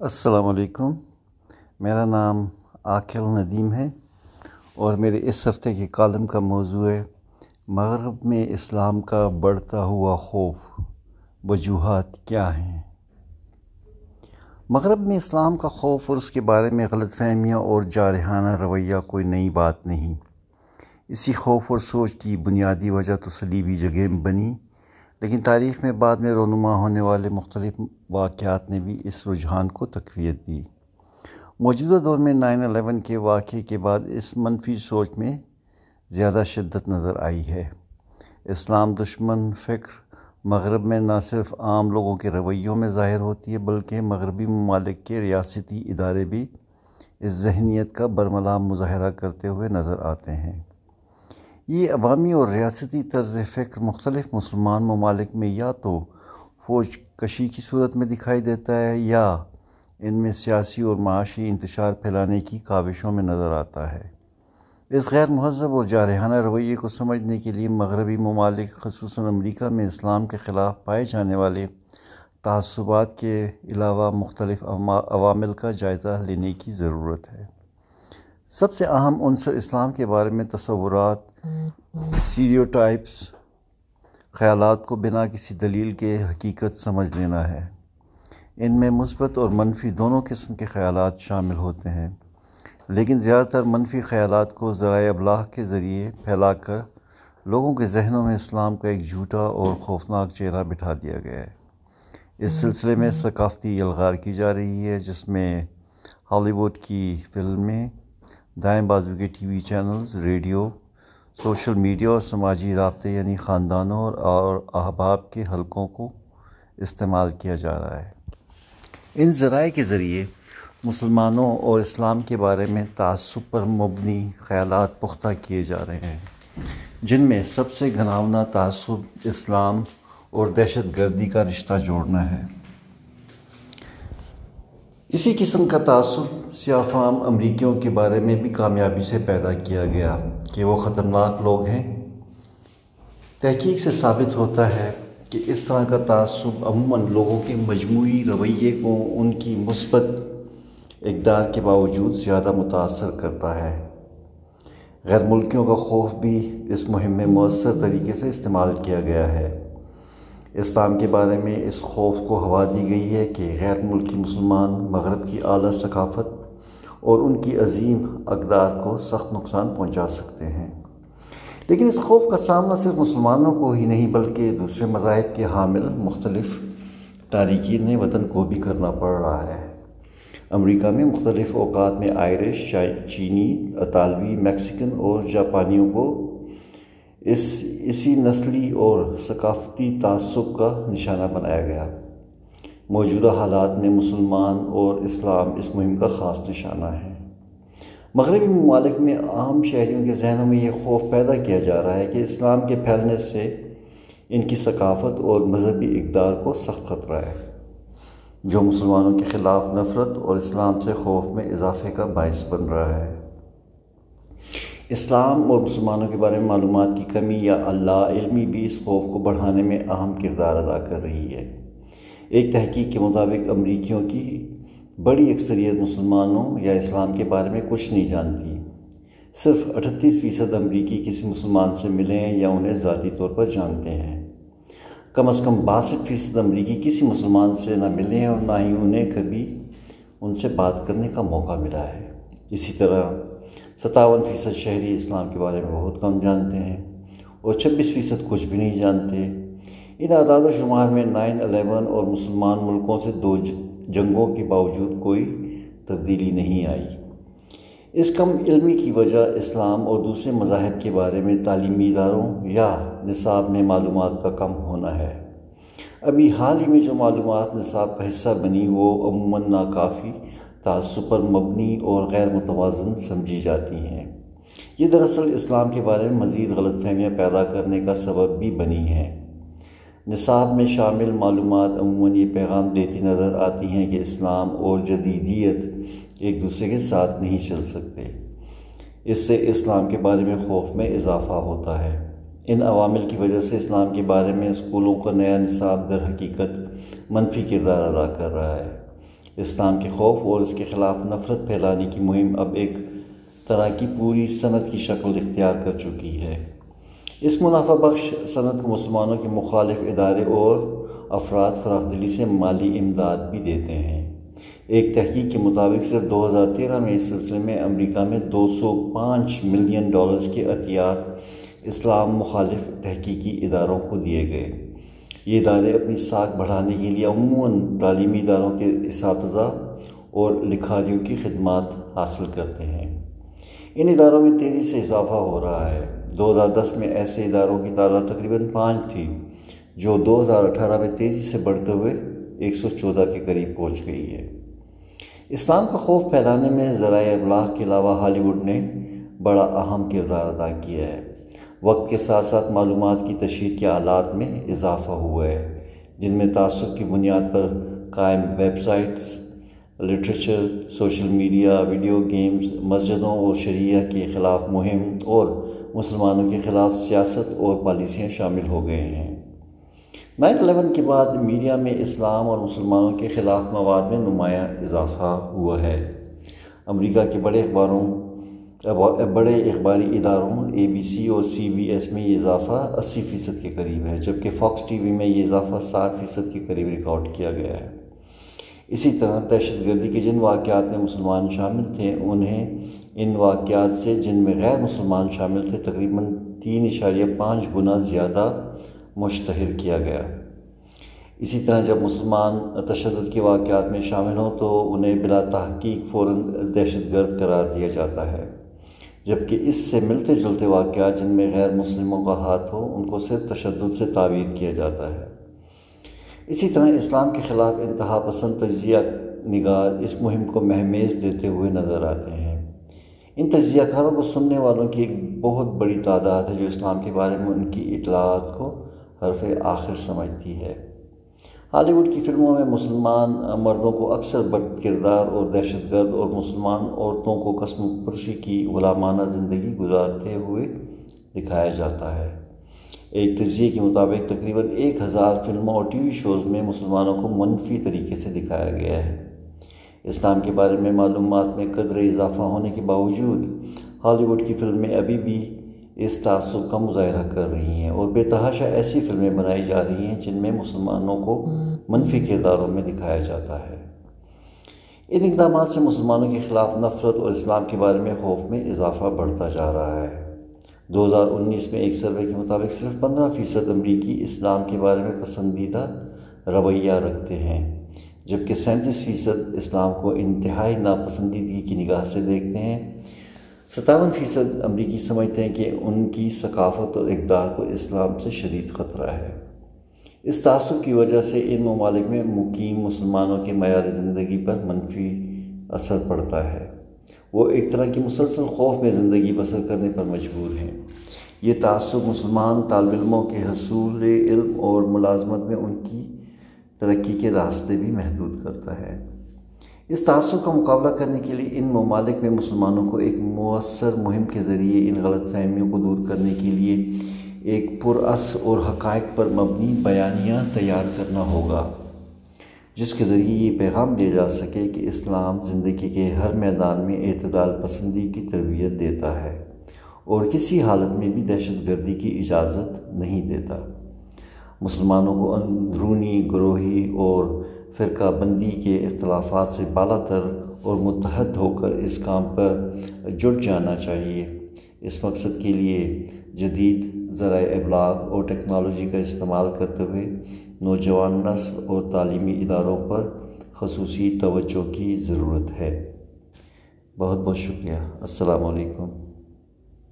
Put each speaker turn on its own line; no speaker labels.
السلام علیکم۔ میرا نام عاقل ندیم ہے اور میرے اس ہفتے کے کالم کا موضوع ہے، مغرب میں اسلام کا بڑھتا ہوا خوف، وجوہات کیا ہیں؟ مغرب میں اسلام کا خوف اور اس کے بارے میں غلط فہمیاں اور جارحانہ رویہ کوئی نئی بات نہیں۔ اسی خوف اور سوچ کی بنیادی وجہ تو صلیبی جگہ بنی لیکن تاریخ میں بعد میں رونما ہونے والے مختلف واقعات نے بھی اس رجحان کو تقویت دی۔ موجودہ دور میں نائن الیون کے واقعے کے بعد اس منفی سوچ میں زیادہ شدت نظر آئی ہے۔ اسلام دشمن فکر مغرب میں نہ صرف عام لوگوں کے رویوں میں ظاہر ہوتی ہے، بلکہ مغربی ممالک کے ریاستی ادارے بھی اس ذہنیت کا برملا مظاہرہ کرتے ہوئے نظر آتے ہیں۔ یہ عوامی اور ریاستی طرز فکر مختلف مسلمان ممالک میں یا تو فوج کشی کی صورت میں دکھائی دیتا ہے یا ان میں سیاسی اور معاشی انتشار پھیلانے کی کاوشوں میں نظر آتا ہے۔ اس غیر مہذب اور جارحانہ رویے کو سمجھنے کے لیے مغربی ممالک، خصوصاً امریکہ میں اسلام کے خلاف پائے جانے والے تعصبات کے علاوہ مختلف عوامل کا جائزہ لینے کی ضرورت ہے۔ سب سے اہم عنصر اسلام کے بارے میں تصورات سیریوٹائپس خیالات کو بنا کسی دلیل کے حقیقت سمجھ لینا ہے۔ ان میں مثبت اور منفی دونوں قسم کے خیالات شامل ہوتے ہیں۔ لیکن زیادہ تر منفی خیالات کو ذرائع ابلاغ کے ذریعے پھیلا کر لوگوں کے ذہنوں میں اسلام کا ایک جھوٹا اور خوفناک چہرہ بٹھا دیا گیا ہے۔ اس سلسلے میں ثقافتی یلغار کی جا رہی ہے، جس میں ہالی ووڈ کی فلمیں، دائیں بازو کے T V channels, radio social media اور سماجی رابطے یعنی خاندانوں اور احباب کے حلقوں کو استعمال کیا جا رہا ہے۔ ان ذرائع کے ذریعے مسلمانوں اور اسلام کے بارے میں تعصب پر مبنی خیالات پختہ کیے جا رہے ہیں، جن میں سب سے گھناؤنا تعصب اسلام اور دہشت گردی کا رشتہ جوڑنا ہے۔ اسی قسم کا تعصب سیاہ فام امریکیوں کے بارے میں بھی کامیابی سے پیدا کیا گیا کہ وہ خطرناک لوگ ہیں۔ تحقیق سے ثابت ہوتا ہے کہ اس طرح کا تعصب عموماً لوگوں کے مجموعی رویے کو ان کی مثبت اقدار کے باوجود زیادہ متاثر کرتا ہے۔ غیر ملکیوں کا خوف بھی اس مہم میں مؤثر طریقے سے استعمال کیا گیا ہے۔ اسلام کے بارے میں اس خوف کو ہوا دی گئی ہے کہ غیر ملکی مسلمان مغرب کی اعلیٰ ثقافت اور ان کی عظیم اقدار کو سخت نقصان پہنچا سکتے ہیں۔ لیکن اس خوف کا سامنا صرف مسلمانوں کو ہی نہیں بلکہ دوسرے مذاہب کے حامل مختلف تاریخین وطن کو بھی کرنا پڑ رہا ہے۔ امریکہ میں مختلف اوقات میں آئرش چینی، اطالوی، میکسیکن اور جاپانیوں کو اس، اسی نسلی اور ثقافتی تعصب کا نشانہ بنایا گیا۔ موجودہ حالات میں مسلمان اور اسلام اس مہم کا خاص نشانہ ہے۔ مغربی ممالک میں عام شہریوں کے ذہنوں میں یہ خوف پیدا کیا جا رہا ہے کہ اسلام کے پھیلنے سے ان کی ثقافت اور مذہبی اقدار کو سخت خطرہ ہے، جو مسلمانوں کے خلاف نفرت اور اسلام سے خوف میں اضافے کا باعث بن رہا ہے۔ اسلام اور مسلمانوں کے بارے میں معلومات کی کمی یا اللہ علمی بھی اس خوف کو بڑھانے میں اہم کردار ادا کر رہی ہے۔ ایک تحقیق کے مطابق امریکیوں کی بڑی اکثریت مسلمانوں یا اسلام کے بارے میں کچھ نہیں جانتی۔ صرف اٹھتیس فیصد امریکی کسی مسلمان سے ملے ہیں یا انہیں ذاتی طور پر جانتے ہیں۔ کم از کم باسٹھ فیصد امریکی کسی مسلمان سے نہ ملے ہیں اور نہ ہی انہیں کبھی ان سے بات کرنے کا موقع ملا ہے۔ اسی طرح ستاون فیصد شہری اسلام کے بارے میں بہت کم جانتے ہیں اور چھبیس فیصد کچھ بھی نہیں جانتے۔ ان اعداد و شمار میں نائن الیون اور مسلمان ملکوں سے دو جنگوں کے باوجود کوئی تبدیلی نہیں آئی۔ اس کم علمی کی وجہ اسلام اور دوسرے مذاہب کے بارے میں تعلیمی اداروں یا نصاب میں معلومات کا کم ہونا ہے۔ ابھی حال ہی میں جو معلومات نصاب کا حصہ بنی وہ عموماً ناکافی تعصب پر مبنی اور غیر متوازن سمجھی جاتی ہیں۔ یہ دراصل اسلام کے بارے میں مزید غلط فہمیاں پیدا کرنے کا سبب بھی بنی ہیں۔ نصاب میں شامل معلومات عموماً یہ پیغام دیتی نظر آتی ہیں کہ اسلام اور جدیدیت ایک دوسرے کے ساتھ نہیں چل سکتے۔ اس سے اسلام کے بارے میں خوف میں اضافہ ہوتا ہے۔ ان عوامل کی وجہ سے اسلام کے بارے میں اسکولوں کا نیا نصاب در حقیقت منفی کردار ادا کر رہا ہے۔ اسلام کے خوف اور اس کے خلاف نفرت پھیلانے کی مہم اب ایک طرح کی پوری صنعت کی شکل اختیار کر چکی ہے۔ اس منافع بخش صنعت کو مسلمانوں کے مخالف ادارے اور افراد فراخ دلی سے مالی امداد بھی دیتے ہیں۔ ایک تحقیق کے مطابق صرف دو ہزار تیرہ میں اس سلسلے میں امریکہ میں دو سو پانچ ملین ڈالرز کے عطیات اسلام مخالف تحقیقی اداروں کو دیے گئے۔ یہ ادارے اپنی ساکھ بڑھانے کے لیے عموماً تعلیمی اداروں کے اساتذہ اور لکھاریوں کی خدمات حاصل کرتے ہیں۔ ان اداروں میں تیزی سے اضافہ ہو رہا ہے۔ دو ہزار دس میں ایسے اداروں کی تعداد تقریباً پانچ تھی، جو دو ہزار اٹھارہ میں تیزی سے بڑھتے ہوئے ایک سو چودہ کے قریب پہنچ گئی ہے۔ اسلام کا خوف پھیلانے میں ذرائع ابلاغ کے علاوہ ہالی ووڈ نے بڑا اہم کردار ادا کیا ہے۔ وقت کے ساتھ ساتھ معلومات کی تشہیر کے آلات میں اضافہ ہوا ہے، جن میں تعصب کی بنیاد پر قائم websites, literature, social media, video games, مسجدوں اور شریعہ کے خلاف مہم اور مسلمانوں کے خلاف سیاست اور پالیسیاں شامل ہو گئے ہیں۔ نائن الیون کے بعد میڈیا میں اسلام اور مسلمانوں کے خلاف مواد میں نمایاں اضافہ ہوا ہے۔ امریکہ کے بڑے اخباروں بڑے اخباری اداروں اے بی سی اور سی بی ایس میں یہ اضافہ اسی فیصد کے قریب ہے، جبکہ فاکس ٹی وی میں یہ اضافہ ساٹھ فیصد کے قریب ریکارڈ کیا گیا ہے۔ اسی طرح دہشت گردی کے جن واقعات میں مسلمان شامل تھے، انہیں ان واقعات سے جن میں غیر مسلمان شامل تھے، تقریباً تین اشاریہ پانچ گنا زیادہ مشتہر کیا گیا۔ اسی طرح جب مسلمان تشدد کے واقعات میں شامل ہوں تو انہیں بلا تحقیق فوراً دہشت گرد قرار دیا جاتا ہے۔ جبکہ اس سے ملتے جلتے واقعات جن میں غیر مسلموں کا ہاتھ ہو، ان کو صرف تشدد سے تعبیر کیا جاتا ہے۔ اسی طرح اسلام کے خلاف انتہا پسند تجزیہ نگار اس مہم کو مہمیز دیتے ہوئے نظر آتے ہیں۔ ان تجزیہ کاروں کو سننے والوں کی ایک بہت بڑی تعداد ہے جو اسلام کے بارے میں ان کی اطلاعات کو حرف آخر سمجھتی ہے۔ ہالی ووڈ کی فلموں میں مسلمان مردوں کو اکثر بد کردار اور دہشت گرد اور مسلمان عورتوں کو قسم پرشی کی غلامانہ زندگی گزارتے ہوئے دکھایا جاتا ہے۔ ایک تجزیے کے مطابق تقریباً ایک ہزار فلموں اور ٹی وی شوز میں مسلمانوں کو منفی طریقے سے دکھایا گیا ہے۔ اسلام کے بارے میں معلومات میں قدر اضافہ ہونے کے باوجود ہالی ووڈ کی فلمیں ابھی بھی اس تعصب کا مظاہرہ کر رہی ہیں اور بے تحاشا ایسی فلمیں بنائی جا رہی ہیں جن میں مسلمانوں کو منفی کرداروں میں دکھایا جاتا ہے۔ ان اقدامات سے مسلمانوں کے خلاف نفرت اور اسلام کے بارے میں خوف میں اضافہ بڑھتا جا رہا ہے۔ دو ہزار انیس میں ایک سروے کے مطابق صرف پندرہ فیصد امریکی اسلام کے بارے میں پسندیدہ رویہ رکھتے ہیں، جبکہ سینتیس فیصد اسلام کو انتہائی ناپسندیدگی کی نگاہ سے دیکھتے ہیں۔ ستاون فیصد امریکی سمجھتے ہیں کہ ان کی ثقافت اور اقدار کو اسلام سے شدید خطرہ ہے۔ اس تعصب کی وجہ سے ان ممالک میں مقیم مسلمانوں کے معیار زندگی پر منفی اثر پڑتا ہے۔ وہ ایک طرح کی مسلسل خوف میں زندگی بسر کرنے پر مجبور ہیں۔ یہ تعصب مسلمان طالب علموں کے حصول، علم اور ملازمت میں ان کی ترقی کے راستے بھی محدود کرتا ہے۔ اس تعصب کا مقابلہ کرنے کے لیے ان ممالک میں مسلمانوں کو ایک مؤثر مہم کے ذریعے ان غلط فہمیوں کو دور کرنے کے لیے ایک پراس اور حقائق پر مبنی بیانیاں تیار کرنا ہوگا، جس کے ذریعے یہ پیغام دیا جا سکے کہ اسلام زندگی کے ہر میدان میں اعتدال پسندی کی تربیت دیتا ہے اور کسی حالت میں بھی دہشت گردی کی اجازت نہیں دیتا۔ مسلمانوں کو اندرونی، گروہی اور فرقہ بندی کے اختلافات سے بالا تر اور متحد ہو کر اس کام پر جڑ جانا چاہیے۔ اس مقصد کے لیے جدید ذرائع ابلاغ اور ٹیکنالوجی کا استعمال کرتے ہوئے نوجوان نسل اور تعلیمی اداروں پر خصوصی توجہ کی ضرورت ہے۔ بہت بہت شکریہ۔ السلام علیکم۔